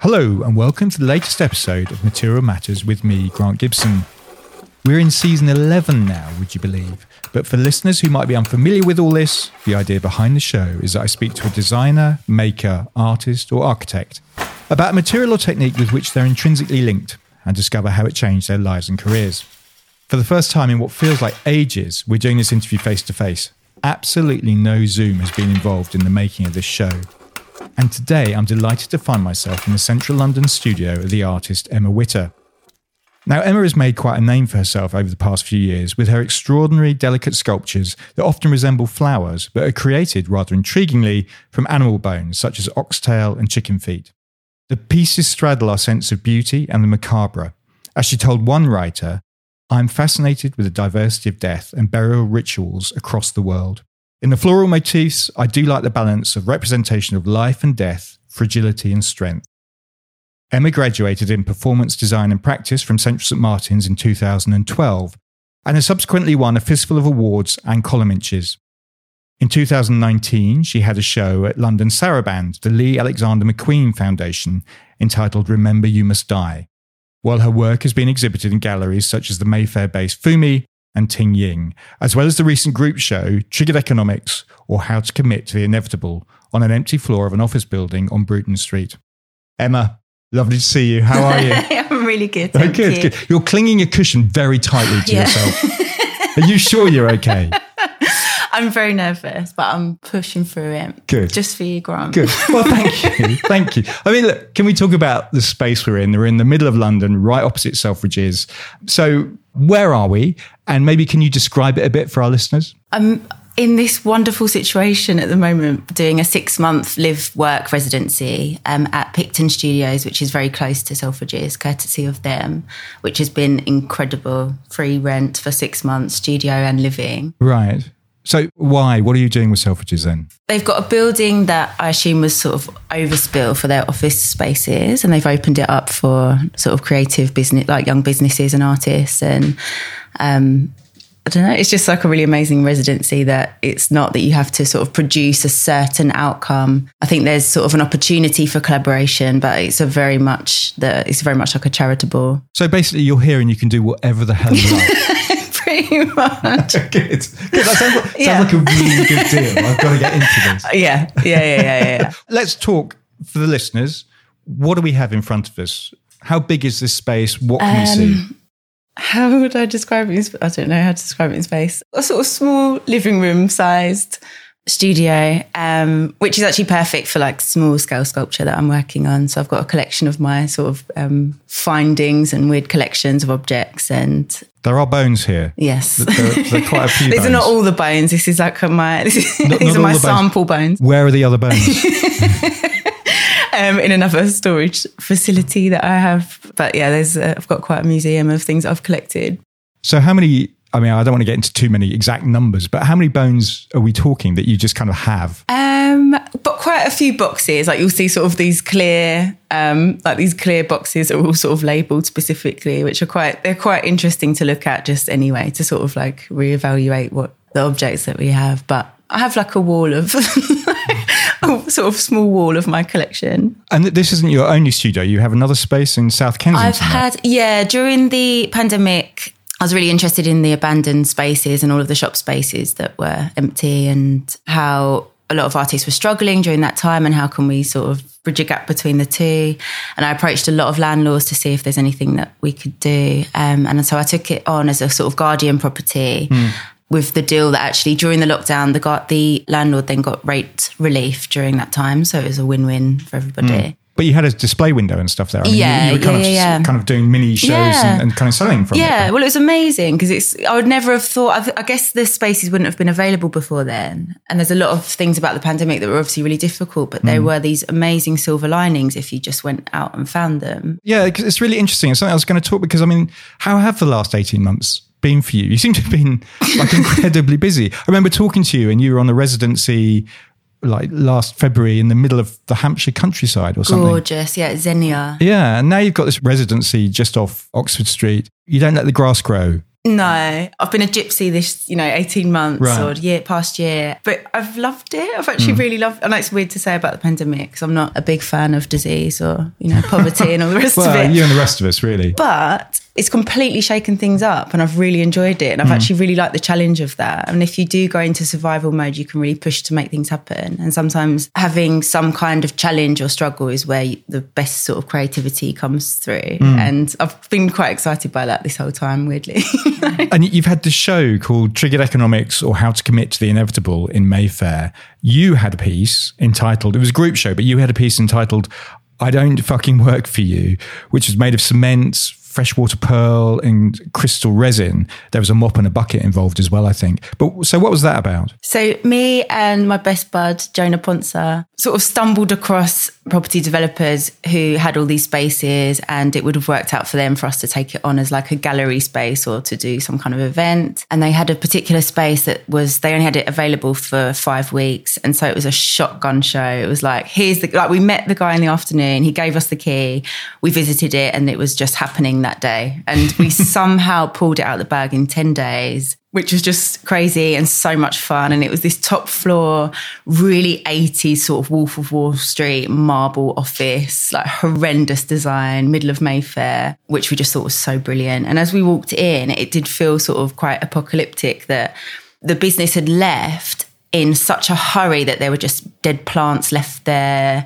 Hello, and welcome to the latest episode of Material Matters with me, Grant Gibson. We're in season 11 now, would you believe? But for listeners who might be unfamiliar with all this, the idea behind the show is that I speak to a designer, maker, artist, or architect about a material or technique with which they're intrinsically linked and discover how it changed their lives and careers. For the first time in what feels like ages, we're doing this interview face to face. Absolutely no Zoom has been involved in the making of this show. And today I'm delighted to find myself in the central London studio of the artist Emma Witter. Now, Emma has made quite a name for herself over the past few years with her extraordinary, delicate sculptures that often resemble flowers, but are created, rather intriguingly, from animal bones such as oxtail and chicken feet. The pieces straddle our sense of beauty and the macabre. As she told one writer, I'm fascinated with the diversity of death and burial rituals across the world. In the floral motifs, I do like the balance of representation of life and death, fragility and strength. Emma graduated in performance design and practice from Central St Martin's in 2012 and has subsequently won a fistful of awards and column inches. In 2019, she had a show at London Sarabande, the Lee Alexander McQueen Foundation, entitled Remember You Must Die, while her work has been exhibited in galleries such as the Mayfair based Fumi and Ting Ying, as well as the recent group show Triggered Economics or How to Commit to the Inevitable on an empty floor of an office building on Bruton Street. Emma, Lovely to see you. How are you? I'm really good. Oh, good, you. good. You're clinging a cushion very tightly to Yeah. yourself. Are you sure you're okay? I'm very nervous, but I'm pushing through it. Good. Just for you, Grant. Good. Well, thank you. Thank you. I mean, look, can we talk about the space we're in? We're in the middle of London, right opposite Selfridges. So, where are we? And maybe can you describe it a bit for our listeners? I'm in this wonderful situation at the moment, doing a six month live work residency um, at Picton Studios, which is very close to Selfridges, courtesy of them, which has been incredible. Free rent for six months, studio and living. Right. So, why? What are you doing with Selfridges then? They've got a building that I assume was sort of overspill for their office spaces, and they've opened it up for sort of creative business, like young businesses and artists. And um, I don't know, it's just like a really amazing residency that it's not that you have to sort of produce a certain outcome. I think there's sort of an opportunity for collaboration, but it's a very much that it's very much like a charitable, So, basically, you're here and you can do whatever the hell you like. pretty much. good. good. That sounds, like, sounds Yeah. like a really good deal. I've got to get into this. yeah, yeah, yeah, yeah, yeah. yeah. Let's talk for the listeners. What do we have in front of us? How big is this space? What can we um, see? how would I describe it? I don't know how to describe it in space. A sort of small living room sized studio, um, which is actually perfect for like small scale sculpture that I'm working on. So I've got a collection of my sort of um, findings and weird collections of objects. And There are bones here. yes, There, there are quite a few these bones. are not all the bones. This is like my is, Not- these not are my the bones. sample bones Where are the other bones? um, in another storage facility that I have. But yeah, there's uh, I've got quite a museum of things I've collected. so, how many? I mean, I don't want to get into too many exact numbers, but how many bones are we talking that you just kind of have? Um, but quite a few boxes. Like you'll see sort of these clear, um, like these clear boxes are all sort of labelled specifically, which are quite they're quite interesting to look at just anyway to sort of like reevaluate what the objects that we have. But I have like a wall of a sort of small wall of my collection. And th- this isn't your only studio. You have another space in South Kensington. I've had, yeah, during the pandemic, I was really interested in the abandoned spaces and all of the shop spaces that were empty and how a lot of artists were struggling during that time and how can we sort of bridge a gap between the two. And I approached a lot of landlords to see if there's anything that we could do. Um, and so I took it on as a sort of guardian property. With the deal that actually during the lockdown, the the landlord then got rate relief during that time, so it was a win-win for everybody. But you had a display window and stuff there. I mean, you- Yeah, you, were kind yeah, of yeah, kind of doing mini shows Yeah. and, and kind of selling from Yeah, it. Yeah, well, it was amazing because it's. I would never have thought. I, th- I guess the spaces wouldn't have been available before then. And there's a lot of things about the pandemic that were obviously really difficult, but Mm. there were these amazing silver linings if you just went out and found them. Yeah, it's really interesting. It's something I was going to talk because I mean, how have the last eighteen months been for you? You seem to have been like incredibly busy. I remember talking to you, and you were on a residency like last February in the middle of the Hampshire countryside or something. Gorgeous, yeah, Xenia. Yeah, and now you've got this residency just off Oxford Street. You don't let the grass grow No, I've been a gypsy this, you know, 18 months Right. or year past year, but I've loved it. I've actually hmm. really loved I know it's weird to say about the pandemic because I'm not a big fan of disease or, you know, poverty and all the rest of Well, it. you and the rest of us, really. But it's completely shaken things up and I've really enjoyed it. And I've mm. actually really liked the challenge of that. And if you do go into survival mode, you can really push to make things happen. And sometimes having some kind of challenge or struggle is where you, the best sort of creativity comes through. Mm. And I've been quite excited by that this whole time, weirdly. And you've had this show called Triggered Economics or How to Commit to the Inevitable in Mayfair. You had a piece entitled, it was a group show, but you had a piece entitled, I Don't Fucking Work for You, which was made of cement, freshwater pearl, and crystal resin. There was a mop and a bucket involved as well, I think. But so what was that about? So me and my best bud, Jonah Ponsa, sort of stumbled across property developers who had all these spaces and it would have worked out for them for us to take it on as like a gallery space or to do some kind of event. And they had a particular space that was, they only had it available for five weeks. And so it was a shotgun show. It was like, here's the, like we met the guy in the afternoon, he gave us the key, we visited it and it was just happening that day. And we somehow pulled it out of the bag in 10 days which was just crazy and so much fun. And it was this top floor, really 80s sort of Wolf of Wall Street marble office, like horrendous design, middle of Mayfair, which we just thought was so brilliant. And as we walked in, it did feel sort of quite apocalyptic that the business had left in such a hurry that there were just dead plants left there,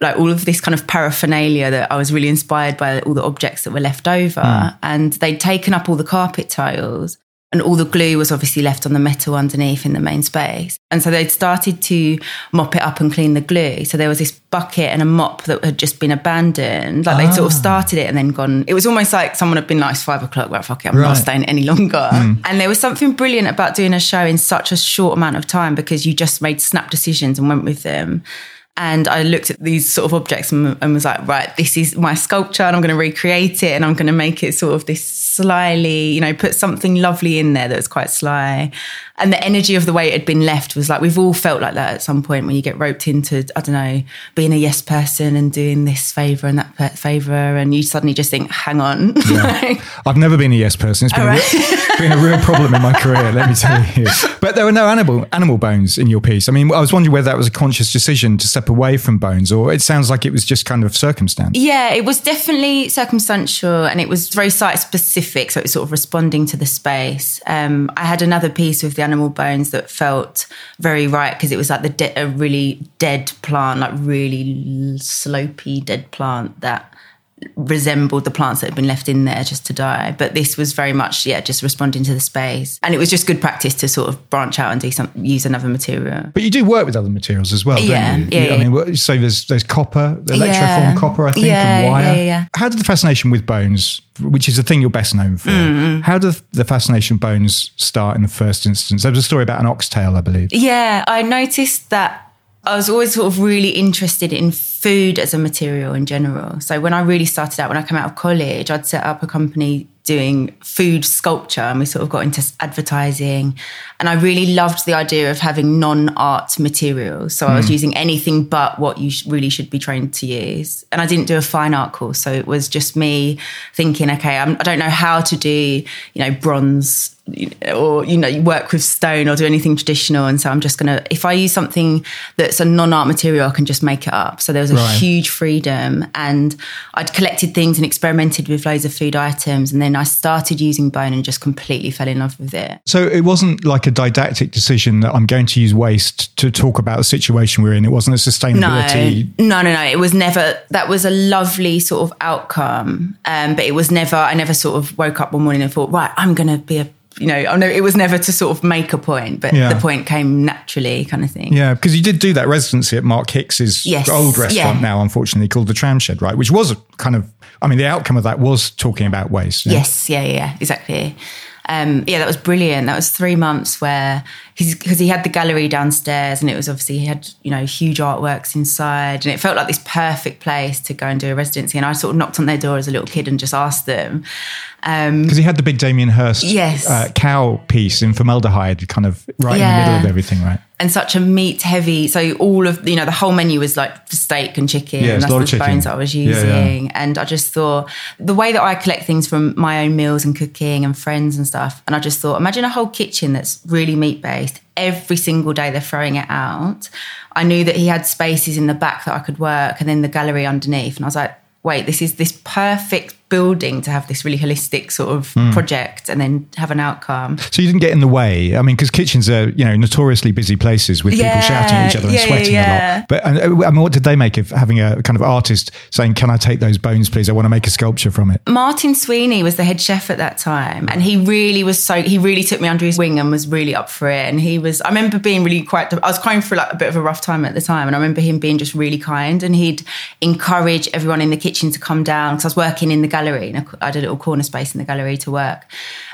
like all of this kind of paraphernalia that I was really inspired by all the objects that were left over. Hmm. And they'd taken up all the carpet tiles and all the glue was obviously left on the metal underneath in the main space. And so they'd started to mop it up and clean the glue. So there was this bucket and a mop that had just been abandoned. Like they'd sort of ah. started it and then gone. It was almost like someone had been like, it's five o'clock, right, fuck it, I'm Right. not staying any longer. Hmm. And there was something brilliant about doing a show in such a short amount of time because you just made snap decisions and went with them. And I looked at these sort of objects and, and was like, right, this is my sculpture and I'm going to recreate it and I'm going to make it sort of this slyly, you know, put something lovely in there that's quite sly. And the energy of the way it had been left was like, we've all felt like that at some point when you get roped into, I don't know, being a yes person and doing this favor and that favor. And you suddenly just think, hang on. I've never been a yes person. It's been, a, real, been a real problem in my career, let me tell you. But there were no animal animal bones in your piece. I mean, I was wondering whether that was a conscious decision to step away from bones, or it sounds like it was just kind of circumstance. Yeah, it was definitely circumstantial and it was very site specific. So it was sort of responding to the space. Um, I had another piece with the animal bones that felt very right because it was like the de- a really dead plant, like really slopey dead plant that resembled the plants that had been left in there just to die. But this was very much, yeah, just responding to the space. And it was just good practice to sort of branch out and do some, use another material. But you do work with other materials as well, don't Yeah, you? yeah, I mean, so there's there's copper, the electroform Yeah. copper, I think, Yeah, and wire. yeah, yeah, yeah. How did the fascination with bones, which is the thing you're best known for, Mm, how did the fascination bones start in the first instance? There was a story about an oxtail, I believe. Yeah, I noticed that I was always sort of really interested in food as a material in general. So when I really started out, when I came out of college, I'd set up a company doing food sculpture and we sort of got into advertising. And I really loved the idea of having non art materials. So I was hmm. using anything but what you sh- really should be trained to use. And I didn't do a fine art course. So it was just me thinking, okay, I'm, I don't know how to do, you know, bronze or you know you work with stone or do anything traditional and so i'm just gonna if i use something that's a non-art material i can just make it up so there was a Right. huge freedom and i'd collected things and experimented with loads of food items and then i started using bone and just completely fell in love with it So it wasn't like a didactic decision that I'm going to use waste to talk about the situation we're in. It wasn't a sustainability. No, no, no, no. It was never. That was a lovely sort of outcome, um, but it was never. I never sort of woke up one morning and thought, right, I'm going to be a. You know, oh, I know it was never to sort of make a point, but Yeah. the point came naturally, kind of thing. Yeah, because you did do that residency at Mark Hix's Yes, old restaurant yeah. now, unfortunately, called the Tramshed, right? Which was kind of, I mean, the outcome of that was talking about waste. yeah? Yes, yeah, yeah, yeah, exactly. Um, yeah, that was brilliant. That was three months where he's because he had the gallery downstairs, and it was obviously he had you know huge artworks inside, and it felt like this perfect place to go and do a residency. And I sort of knocked on their door as a little kid and just asked them. Um, Because he had the big Damien Hirst Yes. uh, cow piece in formaldehyde kind of right in the middle of everything, right? And such a meat heavy. So all of you know the whole menu was like steak and chicken. Yeah, and it's a lot of the chicken. bones I was Yeah, using, yeah. and I just thought the way that I collect things from my own meals and cooking and friends and stuff, and I just thought imagine a whole kitchen that's really meat based. Every single day they're throwing it out. I knew that he had spaces in the back that I could work, and then the gallery underneath, and I was like. Wait, this is this perfect building to have this really holistic sort of Hmm. project and then have an outcome. So you didn't get in the way. I mean, because kitchens are you know notoriously busy places with people shouting at each other and sweating yeah, a lot. But uh, I mean, what did they make of having a kind of artist saying, "Can I take those bones, please? I want to make a sculpture from it." Martin Sweeney was the head chef at that time, and he really was so. He really took me under his wing and was really up for it. And he was. I remember being really quite. I was going through like a bit of a rough time at the time, and I remember him being just really kind. And he'd encourage everyone in the kitchen to come down because I was working in the gallery. And I had a little corner space in the gallery to work,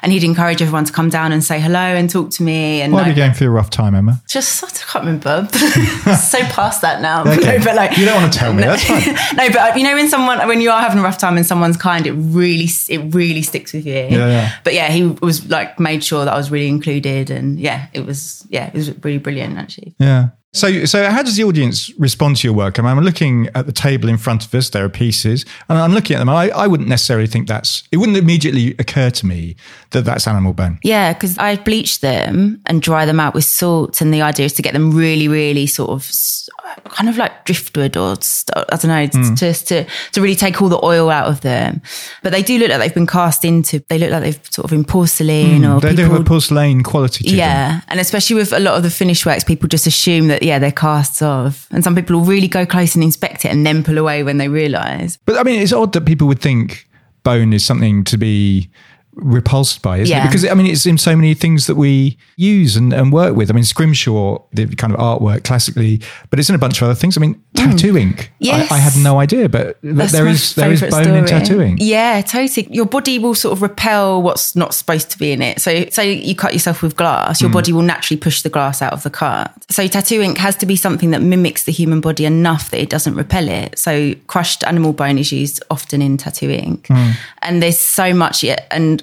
and he'd encourage everyone to come down and say hello and talk to me. And Why are you going through a rough time, Emma? just I can't remember. so past that now. Okay. No, but like You don't want to tell me. That's fine. no, but uh, you know when someone when you are having a rough time and someone's kind, it really it really sticks with you. Yeah, yeah. But yeah, he was like made sure that I was really included, and yeah, it was yeah, it was really brilliant actually. Yeah. So, so how does the audience respond to your work? I mean, I'm looking at the table in front of us. There are pieces, and I'm looking at them. I, I wouldn't necessarily think that's. It wouldn't immediately occur to me that that's animal bone. Yeah, because I bleach them and dry them out with salt, and the idea is to get them really, really sort of kind of like driftwood or I don't know, Hmm. just to to really take all the oil out of them. But they do look like they've been cast into. They look like they've sort of in porcelain or Hmm. They do people have a porcelain quality to them. Yeah, and especially with a lot of the finished works, people just assume that yeah they're casts of, and some people will really go close and inspect it and then pull away when they realise. But I mean, it's odd that people would think bone is something to be repulsed by, isn't Yeah. it? Because I mean, it's in so many things that we use and, and work with. I mean, scrimshaw, the kind of artwork classically, but it's in a bunch of other things. I mean, tattoo ink. Yes. I, I had no idea, but That's there is there is bone in story. tattooing. Yeah, totally. Your body will sort of repel what's not supposed to be in it. So, say you cut yourself with glass, Hmm. your body will naturally push the glass out of the cut. So, tattoo ink has to be something that mimics the human body enough that it doesn't repel it. So, crushed animal bone is used often in tattoo ink, Hmm. and there's so much yet. And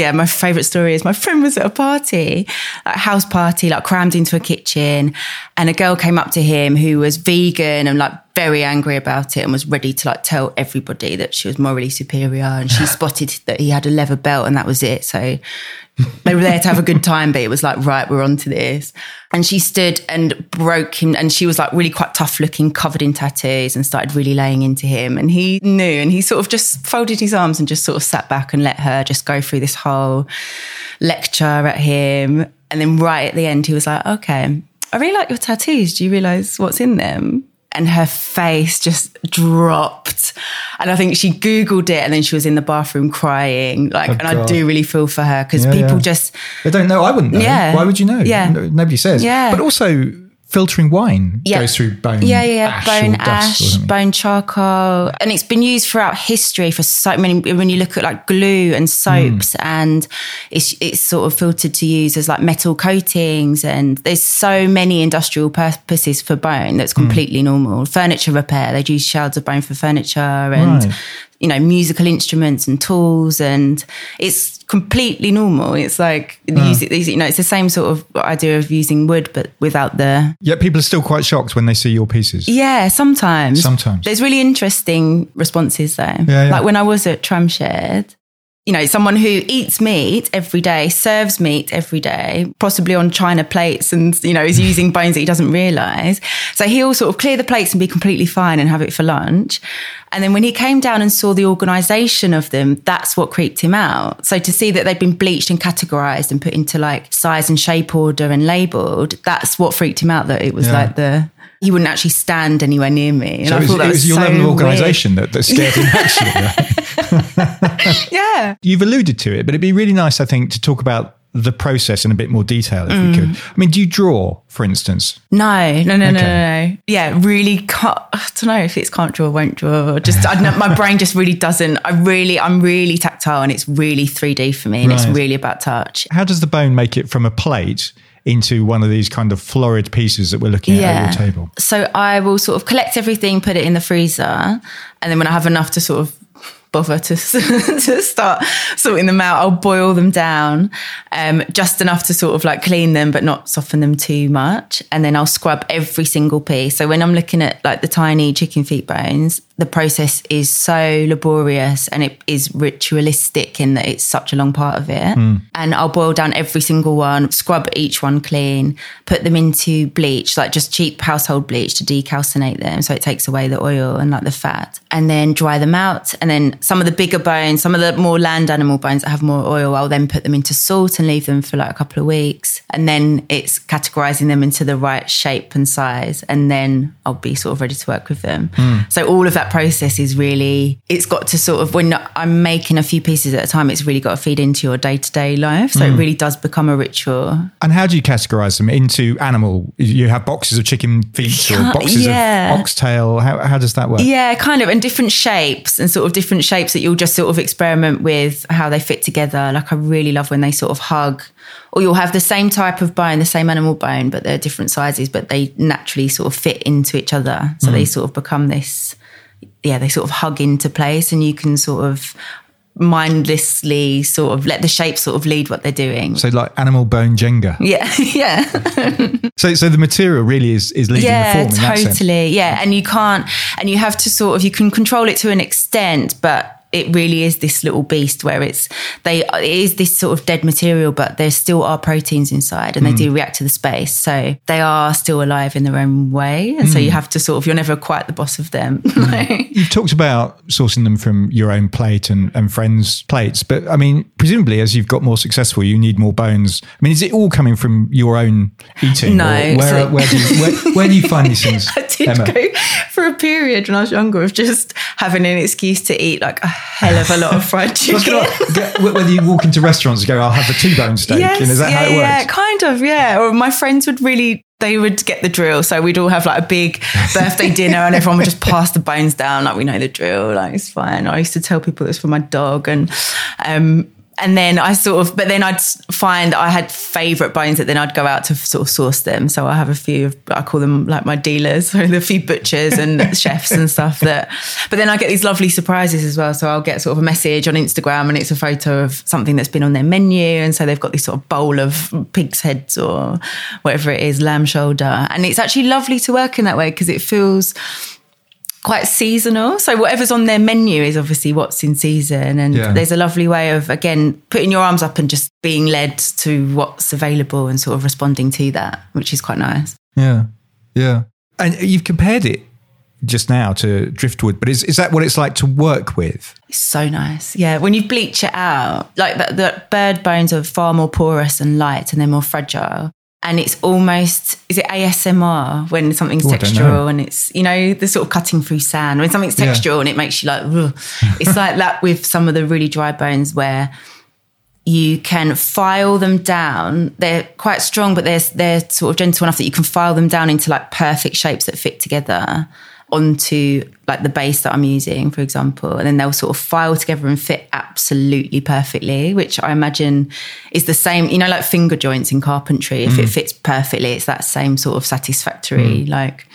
yeah, my favorite story is my friend was at a party, like house party, like crammed into a kitchen, and a girl came up to him who was vegan and like very angry about it and was ready to like tell everybody that she was morally superior. And she spotted that he had a leather belt and that was it. So they were there to have a good time, but it was like, right, we're on to this. And she stood and broke him. And she was like really quite tough looking, covered in tattoos, and started really laying into him. And he knew, and he sort of just folded his arms and just sort of sat back and let her just go through this whole lecture at him. And then right at the end, he was like, okay, I really like your tattoos. Do you realize what's in them? And her face just dropped. And I think she Googled it and then she was in the bathroom crying. Like, Oh, and I do really feel for her because Yeah, people yeah. just, They don't know. I wouldn't know. Yeah. Why would you know? Yeah. Nobody says. Yeah. But also, filtering wine Yeah. goes through bone. yeah, yeah, ash bone or dust or ash, bone charcoal, and it's been used throughout history for so many. When you look at like glue and soaps, Hmm. and it's it's sort of filtered to use as like metal coatings, and there's so many industrial purposes for bone that's Hmm. completely normal. Furniture repair, they'd use shards of bone for furniture, and Right. You know musical instruments and tools, and it's completely normal. It's like hmm. use it, you know, it's the same sort of idea of using wood, but without the Yet people are still quite shocked when they see your pieces. yeah, sometimes. Sometimes. There's really interesting responses though. Yeah, yeah. Like when I was at Tramshed, you know, someone who eats meat every day, serves meat every day, possibly on china plates and, you know, is using bones that he doesn't realize. So he'll sort of clear the plates and be completely fine and have it for lunch. And then when he came down and saw the organization of them, that's what creeped him out. So to see that they'd been bleached and categorized and put into like size and shape order and labeled, that's what freaked him out that it was Yeah. like the, he wouldn't actually stand anywhere near me. And So I it was, thought that it was your so level of organisation that, that scared him, actually. Yeah. You've alluded to it, but it'd be really nice, I think, to talk about the process in a bit more detail if we Mm. could. I mean, do you draw, for instance? No, no, no, no, Okay. no, no. Yeah, really can't. I don't know if it's can't draw, won't draw. Just I know, my brain just really doesn't. I really, I'm really tactile, and it's really 3D for me, and it's really about touch. How does the bone make it from a plate into one of these kind of florid pieces that we're looking at at your table? So I will sort of collect everything, put it in the freezer, and then when I have enough to sort of bother to to start sorting them out. I'll boil them down um, just enough to sort of like clean them, but not soften them too much. And then I'll scrub every single piece. So when I'm looking at like the tiny chicken feet bones, the process is so laborious and it is ritualistic in that it's such a long part of it. Mm. And I'll boil down every single one, scrub each one clean, put them into bleach, like just cheap household bleach to decalcinate them. So it takes away the oil and like the fat. And then dry them out. And then some of the bigger bones, some of the more land animal bones that have more oil, I'll then put them into salt and leave them for like a couple of weeks. And then it's categorizing them into the right shape and size. And then I'll be sort of ready to work with them. Mm. So all of that process is really, it's got to sort of, when I'm making a few pieces at a time, it's really got to feed into your day to day life. So mm. it really does become a ritual. And how do you categorize them into animal? You have boxes of chicken feet or boxes yeah. of oxtail. How, how does that work? Yeah, kind of, and different shapes and sort of different shapes that you'll just sort of experiment with how they fit together. Like I really love when they sort of hug or you'll have the same type of bone, the same animal bone, but they're different sizes, but they naturally sort of fit into each other. So mm. they sort of become this yeah, they sort of hug into place and you can sort of mindlessly sort of let the shape sort of lead what they're doing. So like animal bone Jenga. Yeah, yeah. so so the material really is is leading yeah, the form. Yeah, totally. Yeah, and you can't, and you have to sort of you can control it to an extent, but it really is this little beast where it's they it is this sort of dead material but there still are proteins inside and mm. they do react to the space so they are still alive in their own way and mm. so you have to sort of you're never quite the boss of them mm. you've talked about sourcing them from your own plate and, and friends plates but i mean presumably as you've got more successful you need more bones i mean is it all coming from your own eating no where, so, where, do you, where, where, do you find these things I did Emma? go for a period when I was younger of just having an excuse to eat like a hell of a lot of fried chicken. whether you walk into restaurants and go, I'll have the two bone steak. Yes, is that yeah, how it works? Yeah, kind of, yeah. Or my friends would really they would get the drill. So we'd all have like a big birthday dinner and everyone would just pass the bones down. Like we know the drill, like it's fine. I used to tell people it's for my dog and um, and then I sort of, but then I'd find I had favorite bones that then I'd go out to sort of source them. So I have a few, of, I call them like my dealers, so the few butchers and chefs and stuff that, but then I get these lovely surprises as well. So I'll get sort of a message on Instagram and it's a photo of something that's been on their menu. And so they've got this sort of bowl of pig's heads or whatever it is, lamb shoulder. And it's actually lovely to work in that way because it feels, quite seasonal. So whatever's on their menu is obviously what's in season. And yeah. there's a lovely way of, again, putting your arms up and just being led to what's available and sort of responding to that, which is quite nice. Yeah. Yeah. And you've compared it just now to driftwood, but is, is that what it's like to work with? It's so nice. Yeah. When you bleach it out, like the, the bird bones are far more porous and light and they're more fragile and it's almost is it ASMR when something's Ooh, textural and it's you know the sort of cutting through sand? When something's textural yeah. and it makes you like it's like that with some of the really dry bones where you can file them down. They're quite strong but they're they're sort of gentle enough that you can file them down into like perfect shapes that fit together onto like the base that I'm using, for example, and then they'll sort of file together and fit absolutely perfectly, which I imagine is the same, you know, like finger joints in carpentry. If mm. it fits perfectly, it's that same sort of satisfactory, mm. like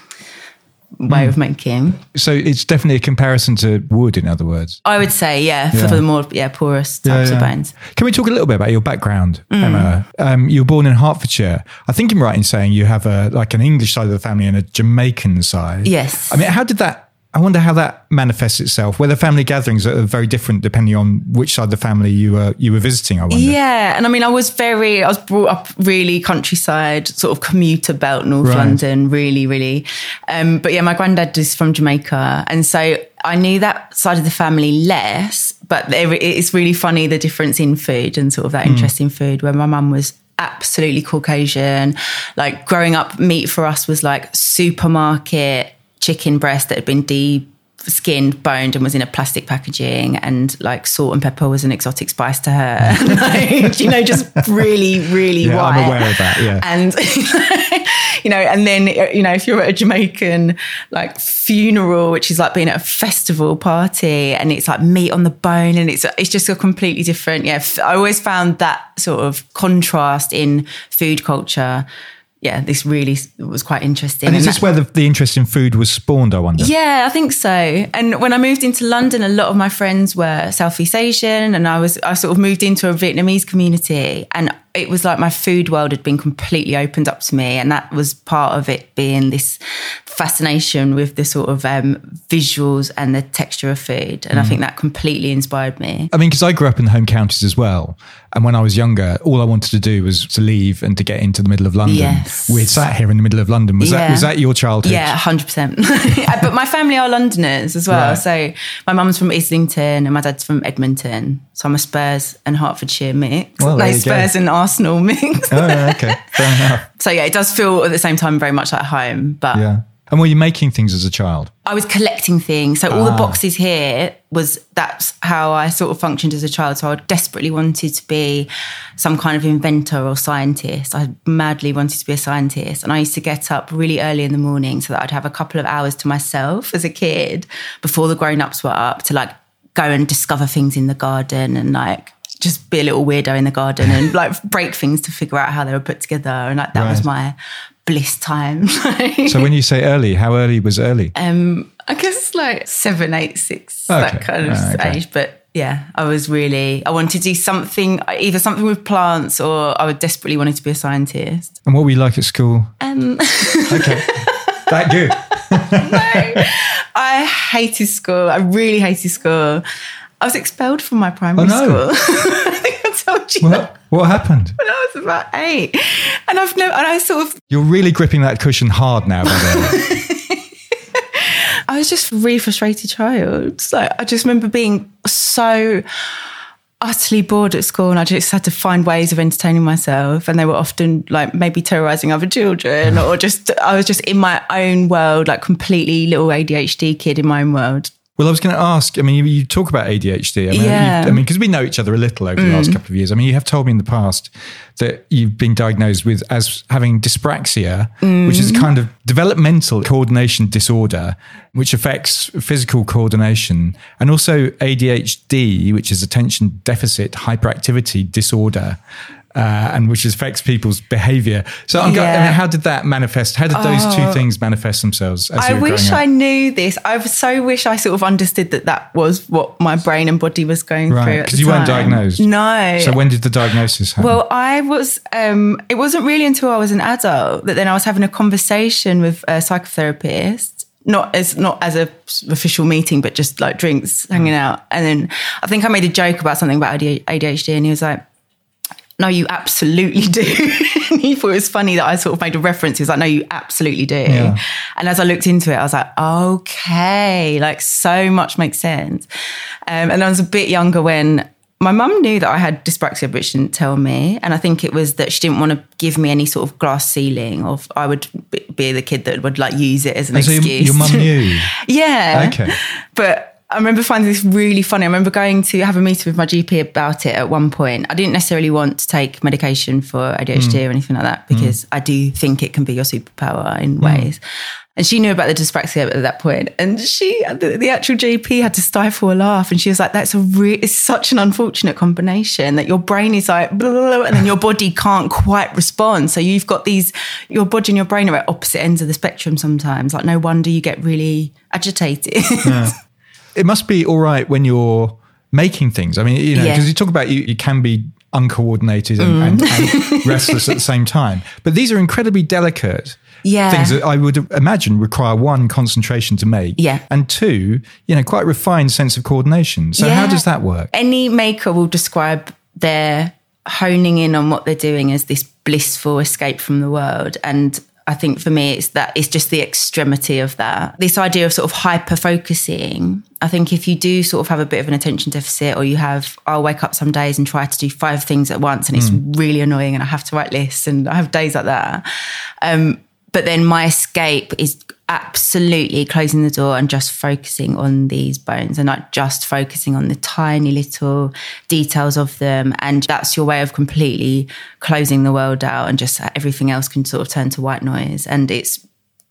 way mm. of making. So it's definitely a comparison to wood, in other words. I would say, yeah, yeah. for the more yeah porous types yeah, yeah. of bones. Can we talk a little bit about your background, mm. Emma? Um, you were born in Hertfordshire. I think I'm right in saying you have a like an English side of the family and a Jamaican side. Yes. I mean, how did that I wonder how that manifests itself. Whether family gatherings are very different depending on which side of the family you were you were visiting. I wonder. Yeah, and I mean, I was very, I was brought up really countryside, sort of commuter belt, North right. London, really, really. Um, but yeah, my granddad is from Jamaica, and so I knew that side of the family less. But it's really funny the difference in food and sort of that mm. interest in food. Where my mum was absolutely Caucasian. Like growing up, meat for us was like supermarket chicken breast that had been de skinned, boned, and was in a plastic packaging, and like salt and pepper was an exotic spice to her. like, you know, just really, really yeah, white. I'm aware of that. Yeah, and you know, and then you know, if you're at a Jamaican like funeral, which is like being at a festival party, and it's like meat on the bone, and it's it's just a completely different. Yeah, I always found that sort of contrast in food culture yeah, this really was quite interesting. And is And this that- where the, the interest in food was spawned, I wonder? yeah, I think so. And when I moved into London, a lot of my friends were Southeast Asian, and I was I sort of moved into a Vietnamese community, and it was like my food world had been completely opened up to me, and that was part of it being this fascination with the sort of um, visuals and the texture of food, and I think that completely inspired me. I mean, because I grew up in the home counties as well. And when I was younger, all I wanted to do was to leave and to get into the middle of London. Yes. We're sat here in the middle of London. Was that was that your childhood? Yeah, hundred percent. But my family are Londoners as well. Right. So my mum's from Islington and my dad's from Edmonton. So I'm a Spurs and Hertfordshire mix. Well, like you go. Spurs and Arsenal mix. Oh, okay. Fair enough. so yeah, it does feel at the same time very much like home. But Yeah. And were you making things as a child? I was collecting things. So all Ah. the boxes here was that's how I sort of functioned as a child. So I desperately wanted to be some kind of inventor or scientist. I madly wanted to be a scientist. And I used to get up really early in the morning so that I'd have a couple of hours to myself as a kid before the grown ups were up to like go and discover things in the garden and like just be a little weirdo in the garden and like break things to figure out how they were put together. And like that was my bliss time. So when you say early, how early was early? Um, I guess like seven, eight, six, Okay. that kind of Ah, okay. age. But yeah, I was really, I wanted to do something, either something with plants or I would desperately wanted to be a scientist. And what were you like at school? Um, Okay. that good. I hated school. I really hated school. I was expelled from my primary Oh, no. school. I think I told you that What, what happened? when I was about eight. And I've never, and I sort of, You're really gripping that cushion hard now, by the way. I was just a really frustrated child. So I just remember being so utterly bored at school and I just had to find ways of entertaining myself. And they were often like maybe terrorizing other children or just, I was just in my own world, like completely little ADHD kid in my own world. Well, I was going to ask. I mean, you, you talk about ADHD. I mean, Yeah. you, I mean, because we know each other a little over the last mm. couple of years. I mean, you have told me in the past that you've been diagnosed with as having dyspraxia, which is a mm. kind of developmental coordination disorder, which affects physical coordination, and also ADHD, which is attention deficit hyperactivity disorder. Uh, and which affects people's behavior. So, I'm go- I mean, how did that manifest? How did those two things manifest themselves? As I wish? I knew this. I so wish I sort of understood that that was what my brain and body was going Right, through. Because you weren't diagnosed. No. So when did the diagnosis happen? Well, I was. Um, it wasn't really until I was an adult that then I was having a conversation with a psychotherapist. Not as not as a official meeting, but just like drinks, hanging out. And then I think I made a joke about something about ADHD, and he was like, "No, you absolutely do." and he thought it was funny that I sort of made a reference. He was like, "No, you absolutely do." Yeah. And as I looked into it, I was like, "Okay, like so much makes sense." Um, and I was a bit younger when my mum knew that I had dyspraxia, but she didn't tell me. And I think it was that she didn't want to give me any sort of glass ceiling, or I would be- the kid that would like use it as an so your, excuse. your mum knew. yeah. Okay. But I remember finding this really funny. I remember going to have a meeting with my GP about it at one point. I didn't necessarily want to take medication for ADHD mm. or anything like that because mm. I do think it can be your superpower in mm. ways. And she knew about the dyspraxia at that point, and she, the, the actual GP, had to stifle a laugh, and she was like, "That's a re- it's such an unfortunate combination that your brain is like, blah, blah, blah, and then your body can't quite respond. So you've got these, your body and your brain are at opposite ends of the spectrum sometimes. Like, no wonder you get really agitated." It must be all right when you're making things. I mean, you know, Yeah. because you talk about you, you can be uncoordinated and, and, Mm. and restless at the same time. But these are incredibly delicate Yeah. things that I would imagine require one concentration to make, Yeah. and two, you know, quite refined sense of coordination. So how does that work? Any maker will describe their honing in on what they're doing as this blissful escape from the world. And I think for me, it's that it's just the extremity of that. This idea of sort of hyper focusing. I think if you do sort of have a bit of an attention deficit, or you have, I'll wake up some days and try to do five things at once, and it's really annoying, and I have to write lists, and I have days like that. Um, but then my escape is absolutely closing the door and just focusing on these bones and not just focusing on the tiny little details of them. And that's your way of completely closing the world out and just everything else can sort of turn to white noise. And it's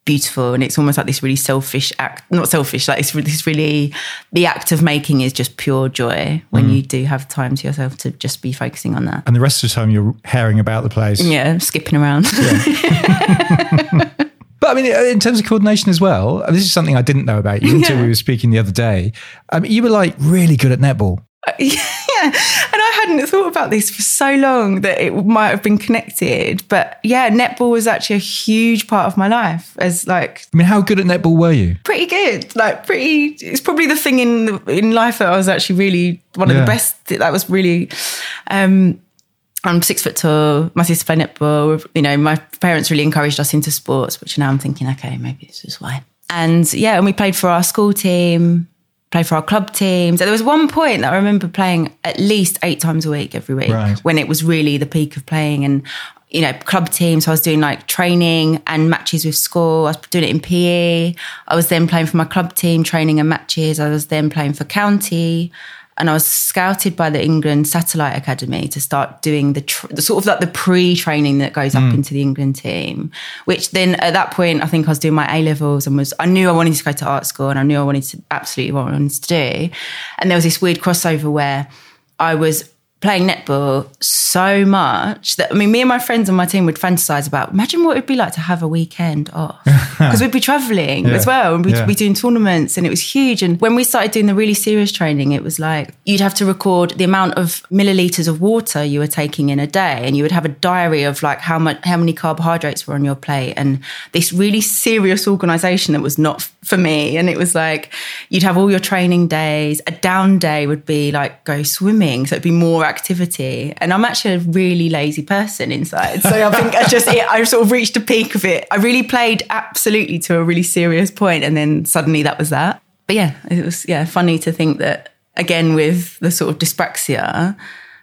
beautiful and it's almost like this really selfish act not selfish like it's this really the act of making is just pure joy when Mm. you do have time to yourself to just be focusing on that And the rest of the time you're herring about the place. yeah skipping around But I mean, uh, in terms of coordination as well, and this is something I didn't know about you until we were speaking the other day. I mean, you were like really good at netball. Uh, yeah and i hadn't thought about this for so long that it might have been connected but yeah netball was actually a huge part of my life as like I mean, how good at netball were you? pretty good. Like pretty, it's probably the thing in in life that I was actually really one of Yeah. the best. That was really. Um, I'm six foot tall. My sister played netball. You know, my parents really encouraged us into sports, which now I'm thinking, okay, maybe this is why. And yeah, and we played for our school team, played for our club teams. And there was one point that I remember playing at least eight times a week every week Right. when it was really the peak of playing and you know club teams so i was doing like training and matches with school i was doing it in pe i was then playing for my club team training and matches i was then playing for county and I was scouted by the England Satellite Academy to start doing the, tr- the sort of like the pre-training that goes up mm. into the England team. Which then at that point, I think I was doing my A levels and was I knew I wanted to go to art school and I knew I wanted to absolutely what I wanted to do. And there was this weird crossover where I was playing netball so much that I mean, me and my friends on my team would fantasize about. Imagine what it'd be like to have a weekend off because we'd be traveling as well and we'd Yeah. be doing tournaments and it was huge. And when we started doing the really serious training, it was like you'd have to record the amount of milliliters of water you were taking in a day, and you would have a diary of like how much, how many carbohydrates were on your plate, and this really serious organization that was not f- for me. And it was like you'd have all your training days. A down day would be like go swimming, so it'd be more activity. And I'm actually a really lazy person inside, so I think I just it, I sort of reached a peak of it. I really played absolutely to a really serious point, and then suddenly that was that. But yeah, it was yeah funny to think that again with the sort of dyspraxia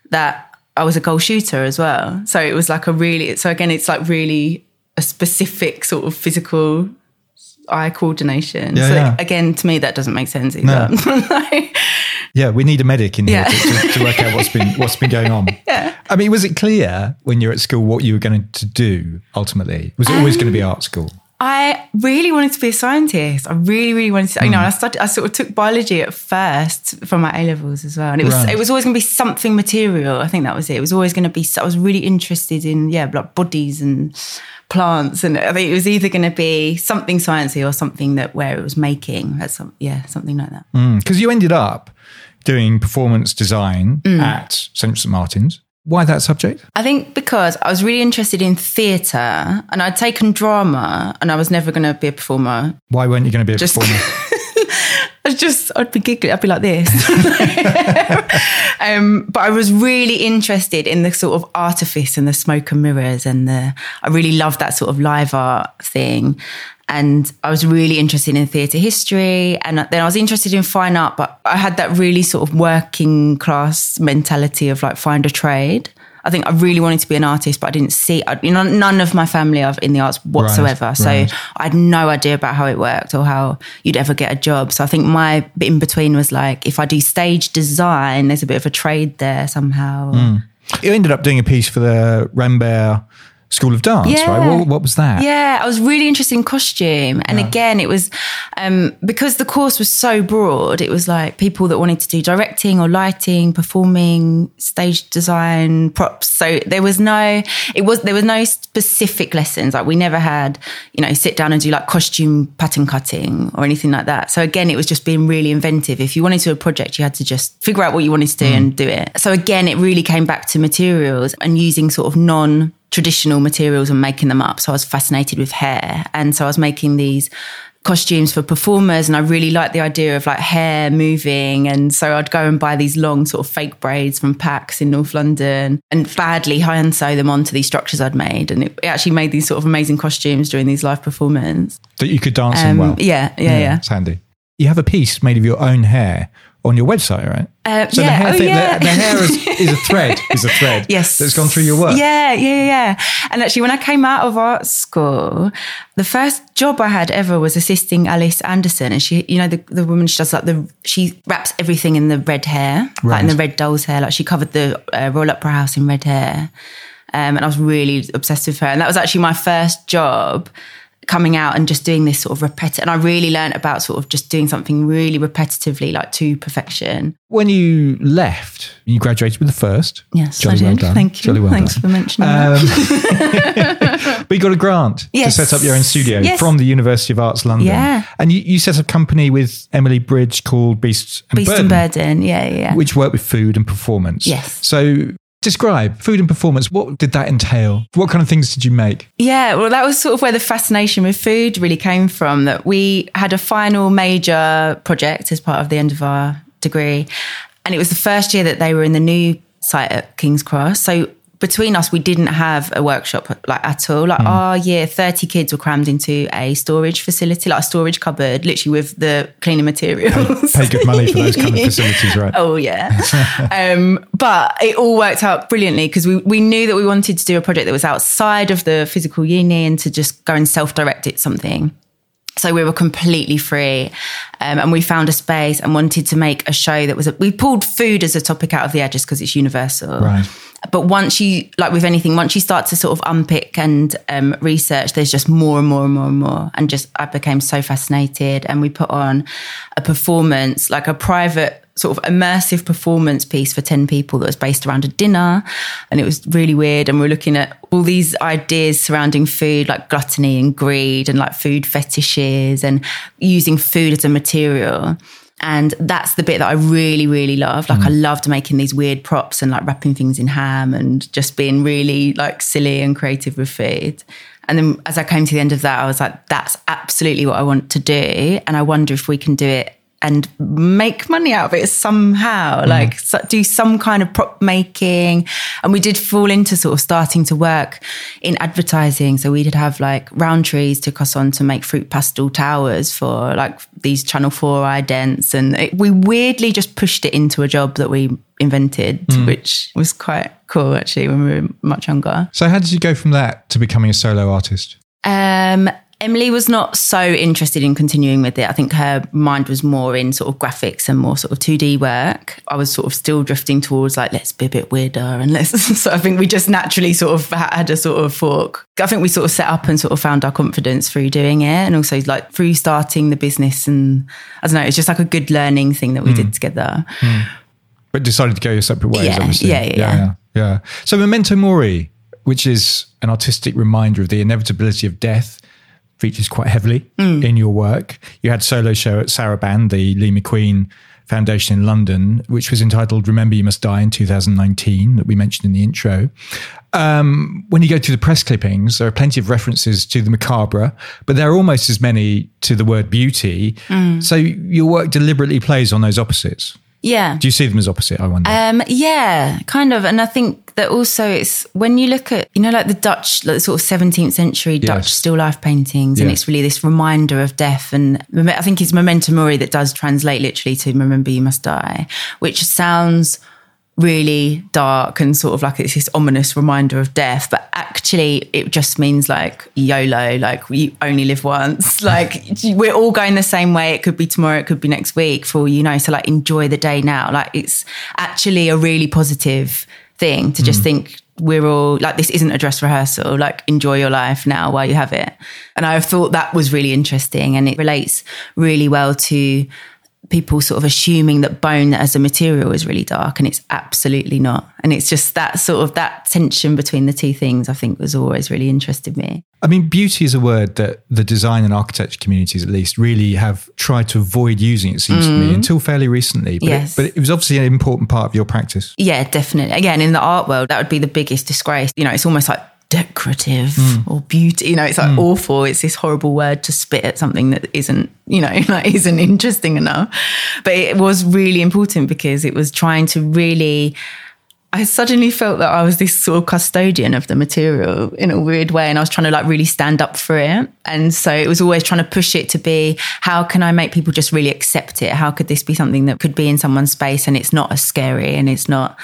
that I was a goal shooter as well. So it was like a really so again it's like really a specific sort of physical eye coordination. Yeah, so yeah. again to me that doesn't make sense either. Like, Yeah, we need a medic in here Yeah. to, to, work out what's been what's been going on. Yeah. I mean, was it clear when you were at school what you were going to do ultimately? Was it always going to be art school? I really wanted to be a scientist. I really, really wanted to. You know, I started. I sort of took biology at first from my A levels as well, and it was Right. it was always going to be something material. I think that was it. It was always going to be. I was really interested in yeah, like bodies and plants, and I think it was either going to be something sciencey or something that where it was making. That's some, yeah, something like that. Because you ended up doing performance design Mm. at St Martin's. Why that subject? I think because I was really interested in theatre and I'd taken drama and I was never going to be a performer. Why weren't you going to be a Just- performer? I just, I'd be giggling, I'd be like this. um, but I was really interested in the sort of artifice and the smoke and mirrors and the, I really loved that sort of live art thing. And I was really interested in theatre history. And then I was interested in fine art, but I had that really sort of working class mentality of like find a trade. I think I really wanted to be an artist, but I didn't see, I, you know, none of my family are in the arts whatsoever. so right. I had no idea about how it worked or how you'd ever get a job. So I think my bit in between was like, if I do stage design, there's a bit of a trade there somehow. Hmm. you ended up doing a piece for the Rambert School of Dance, Yeah. right? What, what was that? Yeah, I was really interested in costume. And again, it was um, because the course was so broad, it was like people that wanted to do directing or lighting, performing, stage design, props. So there was no, it was, there was no specific lessons. Like we never had, you know, sit down and do like costume pattern cutting or anything like that. So again, it was just being really inventive. If you wanted to do a project, you had to just figure out what you wanted to do and do it. So again, it really came back to materials and using sort of non traditional materials and making them up. So I was fascinated with hair. And so I was making these costumes for performers and I really liked the idea of like hair moving and so I'd go and buy these long sort of fake braids from Paks in North London and badly hand sew them onto these structures I'd made and it actually made these sort of amazing costumes during these live performances. That you could dance in Um, well. yeah, yeah, yeah. It's handy. You have a piece made of your own hair on your website, right? Uh, So yeah. the hair, oh, thing, yeah. the, the hair is, is a thread, is a thread. Yes. That's gone through your work. Yeah, yeah, yeah. And actually, when I came out of art school, the first job I had ever was assisting Alice Anderson. And she, you know, the, the woman, she does like the, she wraps everything in the red hair, like in the red doll's hair. Like she covered the uh, Royal Opera House in red hair. Um, and I was really obsessed with her. And that was actually my first job coming out and just doing this sort of repetitive. And I really learned about sort of just doing something really repetitively, like to perfection. When you left, you graduated with the first. Yes, Jolly I well did. done. Thank you. Jolly well Thanks done. for mentioning that. Um, but you got a grant Yes. to set up your own studio Yes. from the University of Arts London. Yeah. And you, you set up a company with Emily Bridge called Beast and Beast Burden, and Burden. Yeah, yeah. yeah. which worked with food and performance. Yes. So describe food and performance. What did that entail? What kind of things did you make? Yeah, well, that was sort of where the fascination with food really came from. That we had a final major project as part of the end of our degree, and it was the first year that they were in the new site at King's Cross. So between us, we didn't have a workshop like at all. Like our year, thirty kids were crammed into a storage facility, like a storage cupboard, literally with the cleaning materials. Pay good money for those kind of facilities, right? Oh yeah. um, but it all worked out brilliantly because we, we knew that we wanted to do a project that was outside of the physical uni and to just go and self-direct it something. So we were completely free, um, and we found a space and wanted to make a show that was. A, we pulled food as a topic out of the edges because it's universal. Right. But once you, like with anything, once you start to sort of unpick and um, research, there's just more and more and more and more. And just I became so fascinated, and we put on a performance, like a private sort of immersive performance piece for 10 people that was based around a dinner. And it was really weird. And we are looking at all these ideas surrounding food like gluttony and greed and like food fetishes and using food as a material and that's the bit that I really, really loved. Like, I mm. loved making these weird props and like wrapping things in ham and just being really like silly and creative with food. And then as I came to the end of that, I was like, that's absolutely what I want to do. And I wonder if we can do it and make money out of it somehow, like so, do some kind of prop making. And we did fall into sort of starting to work in advertising. So we did have like Rowntree's took us on to make Fruit Pastille towers for like these Channel 4 idents. And it, we weirdly just pushed it into a job that we invented, which was quite cool actually when we were much younger. So how did you go from that to becoming a solo artist? Um, Emily was not so interested in continuing with it. I think her mind was more in sort of graphics and more sort of 2D work. I was sort of still drifting towards like, let's be a bit weirder and let's. So I think we just naturally sort of had a sort of fork. I think we sort of set up and sort of found our confidence through doing it and also like through starting the business. And I don't know, it's just like a good learning thing that we did hmm. together. Hmm. But decided to go your separate ways, Yeah, obviously. yeah, yeah, yeah, yeah. yeah. So Memento Mori, which is an artistic reminder of the inevitability of death, features quite heavily Mm. in your work. You had solo show at Sarabande, the Lee McQueen Foundation in London, which was entitled Remember You Must Die in 2019, that we mentioned in the intro. Um, when you go to the press clippings, there are plenty of references to the macabre, but there are almost as many to the word beauty. Mm. So your work deliberately plays on those opposites. Yeah. Do you see them as opposite? I wonder. Um, yeah, kind of. And I think that also it's when you look at, you know, like the Dutch, like the sort of 17th century Dutch Yes. still life paintings, and it's really this reminder of death. And I think it's Memento Mori that does translate literally to Remember You Must Die, which sounds really dark and sort of like it's this ominous reminder of death but actually it just means like yolo like you only live once. Like we're all going the same way. It could be tomorrow it could be next week for you know. So like enjoy the day now. Like it's actually a really positive thing to just mm. think we're all like this isn't a dress rehearsal. Like enjoy your life now while you have it. And i thought that was really interesting and it relates really well to people sort of assuming that bone as a material is really dark and it's absolutely not and it's just that sort of that tension between the two things i think was always really interested me I mean, beauty is a word that the design and architecture communities, at least, really have tried to avoid using, it seems to me, mm. until fairly recently. But, Yes. it, but it was obviously an important part of your practice. yeah definitely again in the art world that would be the biggest disgrace you know it's almost like decorative mm. or beauty you know it's like mm. awful it's this horrible word to spit at something that isn't you know like isn't interesting enough but it was really important because it was trying to really I suddenly felt that I was this sort of custodian of the material in a weird way. And I was trying to like really stand up for it. And so it was always trying to push it to be how can I make people just really accept it? How could this be something that could be in someone's space and it's not as scary and it's not.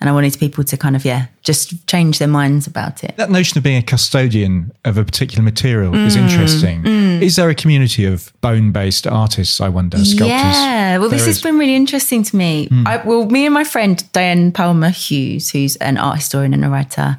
And I wanted people to kind of, yeah, just change their minds about it. That notion of being a custodian of a particular material is Mm, interesting. Is there a community of bone based artists, I wonder, sculptors? Yeah, well, this There has been really interesting to me. I, well, me and my friend Diane Palmer Hughes, who's an art historian and a writer,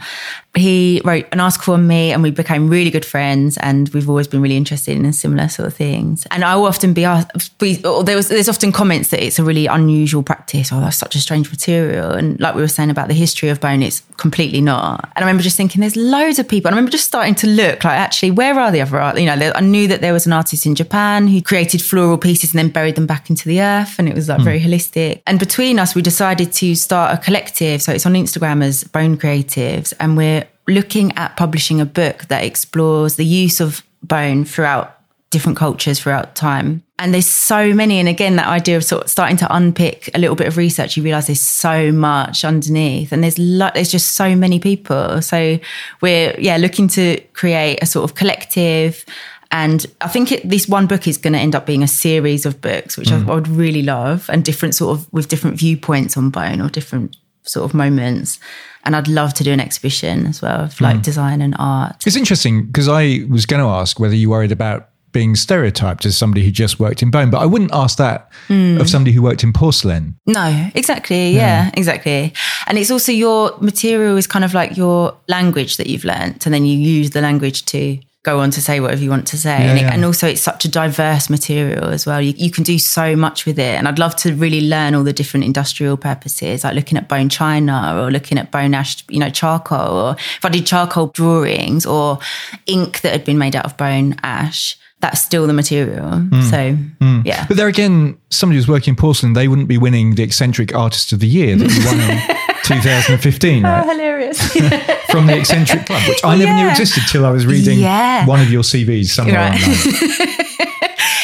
he wrote an article on me and we became really good friends and we've always been really interested in similar sort of things. And I will often be asked, there was, there's often comments that it's a really unusual practice. Oh, that's such a strange material. And like we were saying about the history of bone, it's completely not. And I remember just thinking there's loads of people. And I remember just starting to look like actually, where are the other art? You know, I knew that there was an artist in Japan who created floral pieces and then buried them back into the earth. And it was like mm. very holistic. And between us, we decided to start a collective. So it's on Instagram as Bone Creatives. And we're looking at publishing a book that explores the use of bone throughout different cultures throughout time. And there's so many. And again, that idea of sort of starting to unpick a little bit of research, you realize there's so much underneath and there's lo- there's just so many people. So we're, yeah, looking to create a sort of collective. And I think it, this one book is going to end up being a series of books, which mm. I, I would really love and different sort of with different viewpoints on bone or different sort of moments. And I'd love to do an exhibition as well of like mm. design and art. It's interesting because I was going to ask whether you worried about being stereotyped as somebody who just worked in bone, but I wouldn't ask that mm. of somebody who worked in porcelain. No, exactly. Yeah. yeah, exactly. And it's also your material is kind of like your language that you've learnt, and then you use the language to go on to say whatever you want to say. Yeah, and, it, yeah. and, also, it's such a diverse material as well. You, you, can do so much with it. And I'd love to really learn all the different industrial purposes, like looking at bone china or looking at bone ash, you know, charcoal. Or if I did charcoal drawings or ink that had been made out of bone ash. That's still the material. Mm. So, mm. yeah. But there again, somebody who's working in porcelain, they wouldn't be winning the eccentric artist of the year that you won in 2015, right? Oh, hilarious. From the Eccentric Club, which I never yeah. knew existed till I was reading yeah. one of your CVs somewhere right.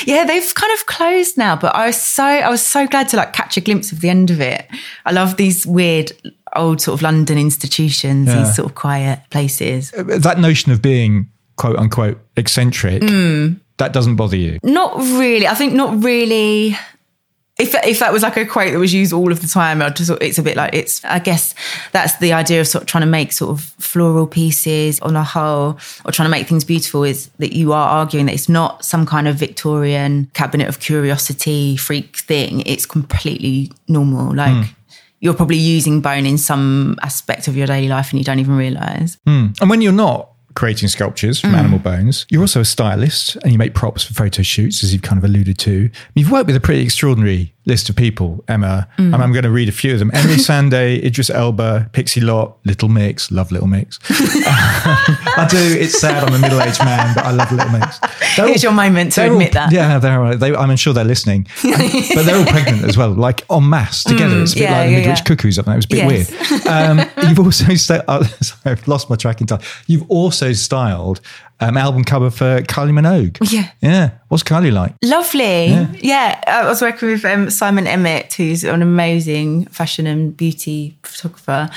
yeah, they've kind of closed now, but I was so I was so glad to like catch a glimpse of the end of it. I love these weird old sort of London institutions, yeah. these sort of quiet places. Uh, that notion of being quote unquote eccentric, mm. that doesn't bother you? Not really. I think not really if if that was like a quote that was used all of the time, I'd just, it's a bit like it's. I guess that's the idea of sort of trying to make sort of floral pieces on a whole, or trying to make things beautiful. Is that you are arguing that it's not some kind of Victorian cabinet of curiosity freak thing. It's completely normal. Like. Mm. You're probably using bone in some aspect of your daily life and you don't even realize. Mm. And when you're not, creating sculptures from mm. animal bones. You're also a stylist and you make props for photo shoots, as you've kind of alluded to. You've worked with a pretty extraordinary list of people, Emma. Mm. I'm going to read a few of them. Emeli Sandé, Idris Elba, Pixie Lott, Little Mix. Love Little Mix. I do. It's sad. I'm a middle-aged man, but I love Little Mix. They're it's all, your moment to admit all, that. Yeah, they're. They, I'm sure they're listening, but they're all pregnant as well, like en masse together. Mm, it's a bit yeah, like the Midwich yeah. Cuckoos up there. It was a bit yes. weird. Um, you've also. Oh, sorry, I've lost my track in time. You've also styled um, album cover for Kylie Minogue. Yeah. Yeah. What's Kylie like? Lovely. Yeah. yeah. I was working with um, Simon Emmett, who's an amazing fashion and beauty photographer.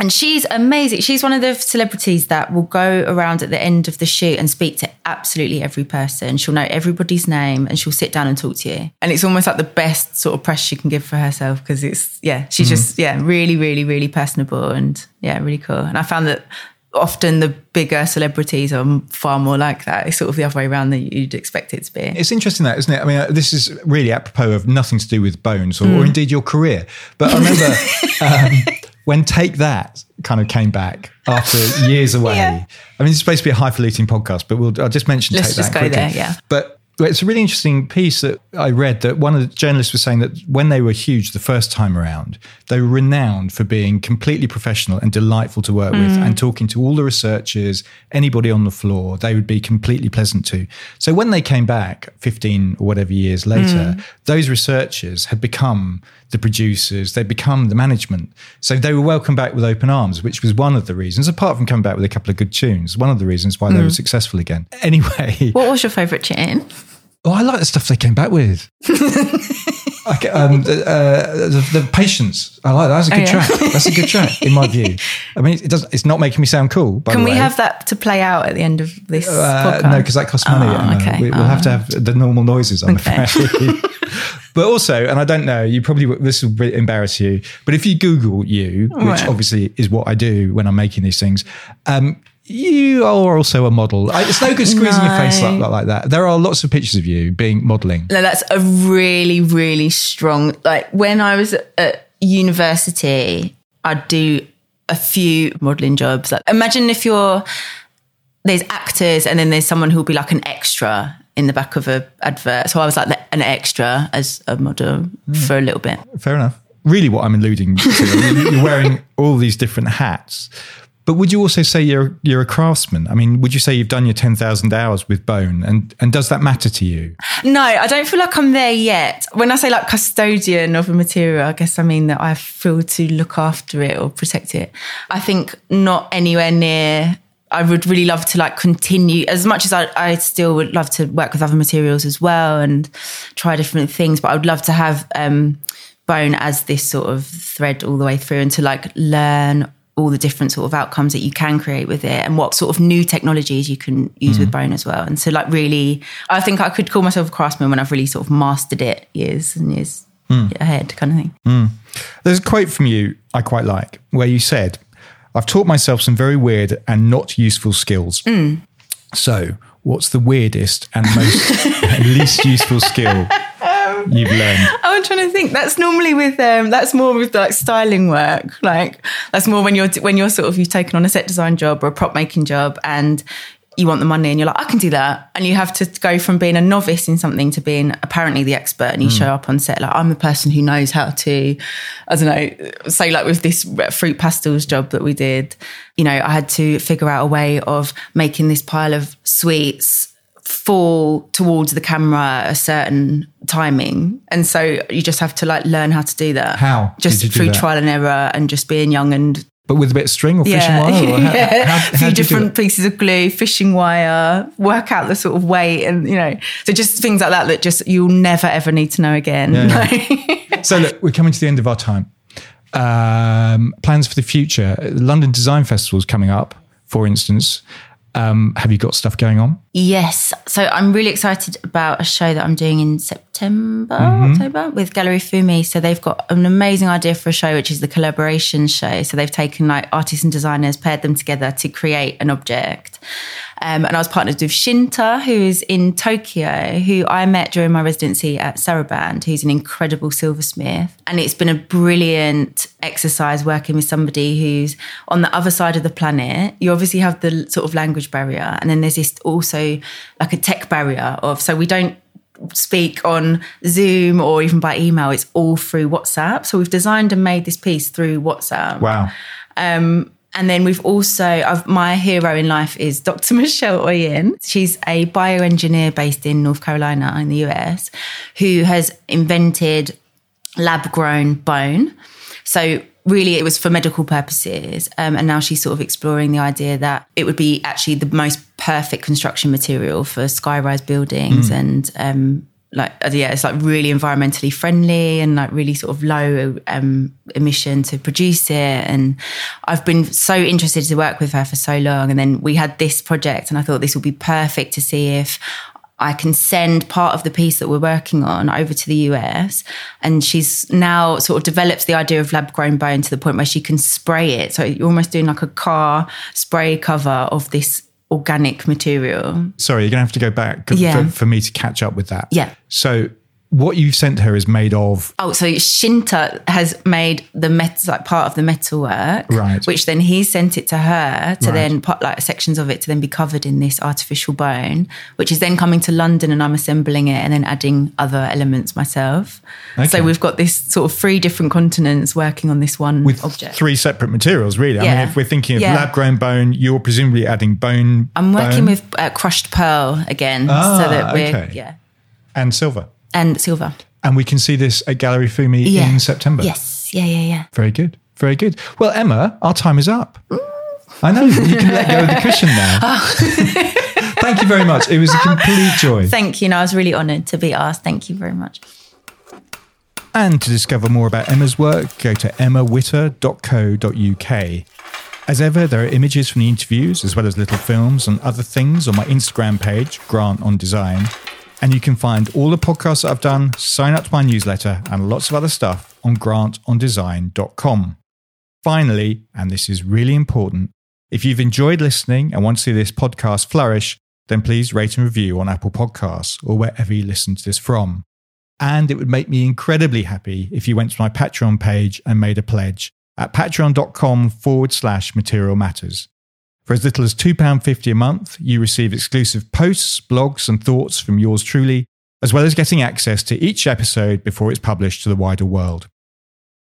And she's amazing. She's one of the celebrities that will go around at the end of the shoot and speak to absolutely every person. She'll know everybody's name and she'll sit down and talk to you. And it's almost like the best sort of press she can give for herself because it's, yeah, she's mm. just, yeah, really, really, really personable and yeah, really cool. And I found that often the bigger celebrities are far more like that. It's sort of the other way around than you'd expect it to be. It's interesting that, isn't it? I mean, uh, this is really apropos of nothing to do with bones or, mm. or indeed your career. But I remember um, when Take That kind of came back after years away. Yeah. I mean, it's supposed to be a highfalutin podcast, but we'll, I'll just mention Let's Take just That. go quickly. there, yeah. But it's a really interesting piece that I read that one of the journalists was saying that when they were huge the first time around, they were renowned for being completely professional and delightful to work mm. with and talking to all the researchers, anybody on the floor, they would be completely pleasant to. So when they came back 15 or whatever years later, mm. those researchers had become the producers, they'd become the management. So they were welcomed back with open arms, which was one of the reasons, apart from coming back with a couple of good tunes, one of the reasons why mm. they were mm. successful again. Anyway. What was your favourite tune? Oh, I like the stuff they came back with. like, um, the, uh, the, the, patience. I like that. That's a good oh, yeah. track. That's a good track in my view. I mean, it does. It's not making me sound cool. Can we have that to play out at the end of this? Uh, no, because that costs money. Oh, okay. we, will oh. have to have the normal noises. I'm okay. afraid. but also, and I don't know, you probably this will embarrass you, but if you Google you, which right. obviously is what I do when I'm making these things, um, you are also a model. It's no good squeezing no. your face like, like that. There are lots of pictures of you being modeling. No, that's a really, really strong. Like when I was at university, I'd do a few modeling jobs. Like, imagine if you're there's actors and then there's someone who'll be like an extra in the back of a advert. So I was like an extra as a model hmm. for a little bit. Fair enough. Really, what I'm alluding to, you're wearing all these different hats. But would you also say you're you're a craftsman? I mean, would you say you've done your ten thousand hours with bone, and and does that matter to you? No, I don't feel like I'm there yet. When I say like custodian of a material, I guess I mean that I feel to look after it or protect it. I think not anywhere near. I would really love to like continue as much as I, I still would love to work with other materials as well and try different things. But I would love to have um, bone as this sort of thread all the way through and to like learn all the different sort of outcomes that you can create with it and what sort of new technologies you can use mm. with bone as well. And so like really I think I could call myself a craftsman when I've really sort of mastered it years and years mm. ahead kind of thing. Mm. There's a quote from you I quite like where you said, I've taught myself some very weird and not useful skills. So what's the weirdest and most least useful skill you've learned? I'm trying to think. That's normally with um, that's more with like styling work. Like that's more when you're when you're sort of you've taken on a set design job or a prop making job and you want the money and you're like, I can do that. And you have to go from being a novice in something to being apparently the expert. And you mm. show up on set like, I'm the person who knows how to, I don't know, say like with this Fruit Pastilles job that we did, you know, I had to figure out a way of making this pile of sweets fall towards the camera a certain timing and so you just have to like learn how to do that how just through trial and error and just being young and but with a bit of string or fishing yeah. wire or how, yeah. how, how, a few different pieces of glue fishing wire work out the sort of weight and you know so just things like that that just you'll never ever need to know again. Yeah, so look we're coming to the end of our time. Um, plans for the future. London design festival is coming up for instance um, have you got stuff going on? Yes. So I'm really excited about a show that I'm doing in September, mm-hmm. October with Gallery Fumi. So they've got an amazing idea for a show, which is the collaboration show. So they've taken like artists and designers, paired them together to create an object. Um, and I was partnered with Shinta, who is in Tokyo, who I met during my residency at Sarabande, who's an incredible silversmith. And it's been a brilliant exercise working with somebody who's on the other side of the planet. You obviously have the sort of language barrier, and then there's this also like a tech barrier of so we don't speak on Zoom or even by email. It's all through WhatsApp. So we've designed and made this piece through WhatsApp. Wow. Um, and then we've also, I've, my hero in life is Dr. Michelle Oyen. She's a bioengineer based in North Carolina in the US who has invented lab grown bone. So really it was for medical purposes um, and now she's sort of exploring the idea that it would be actually the most perfect construction material for skyrise buildings mm. and um, like uh, yeah it's like really environmentally friendly and like really sort of low um, emission to produce it and i've been so interested to work with her for so long and then we had this project and i thought this would be perfect to see if I can send part of the piece that we're working on over to the US. And she's now sort of develops the idea of lab grown bone to the point where she can spray it. So you're almost doing like a car spray cover of this organic material. Sorry, you're going to have to go back yeah. for, for, me to catch up with that. Yeah. So what you've sent her is made of. Oh, so Shinta has made the met like part of the metal work, right? Which then he sent it to her to right. then put like sections of it to then be covered in this artificial bone, which is then coming to London and I'm assembling it and then adding other elements myself. Okay. So we've got this sort of three different continents working on this one with object. three separate materials, really. Yeah. I mean, if we're thinking of yeah. lab grown bone, you're presumably adding bone. I'm working bone. with uh, crushed pearl again, ah, so that we're okay. yeah, and silver and silver. And we can see this at Gallery Fumi yeah. in September. Yes. Yeah, yeah, yeah. Very good. Very good. Well, Emma, our time is up. I know. You can let go of the cushion now. Oh. Thank you very much. It was a complete joy. Thank you. No, I was really honoured to be asked. Thank you very much. And to discover more about Emma's work, go to emmawitter.co.uk. As ever, there are images from the interviews, as well as little films and other things on my Instagram page, Grant on Design. And you can find all the podcasts I've done, sign up to my newsletter, and lots of other stuff on grantondesign.com. Finally, and this is really important, if you've enjoyed listening and want to see this podcast flourish, then please rate and review on Apple Podcasts or wherever you listen to this from. And it would make me incredibly happy if you went to my Patreon page and made a pledge. at patreon.com forward slash material matters. For as little as £2.50 a month, you receive exclusive posts, blogs, and thoughts from yours truly, as well as getting access to each episode before it's published to the wider world.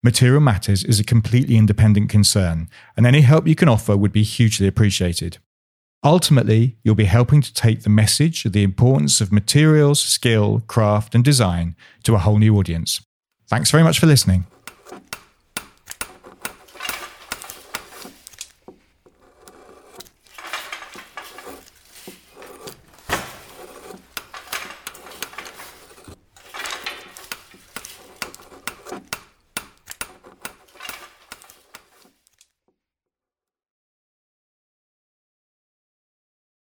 Material Matters is a completely independent concern, and any help you can offer would be hugely appreciated. Ultimately, you'll be helping to take the message of the importance of materials, skill, craft, and design to a whole new audience. Thanks very much for listening.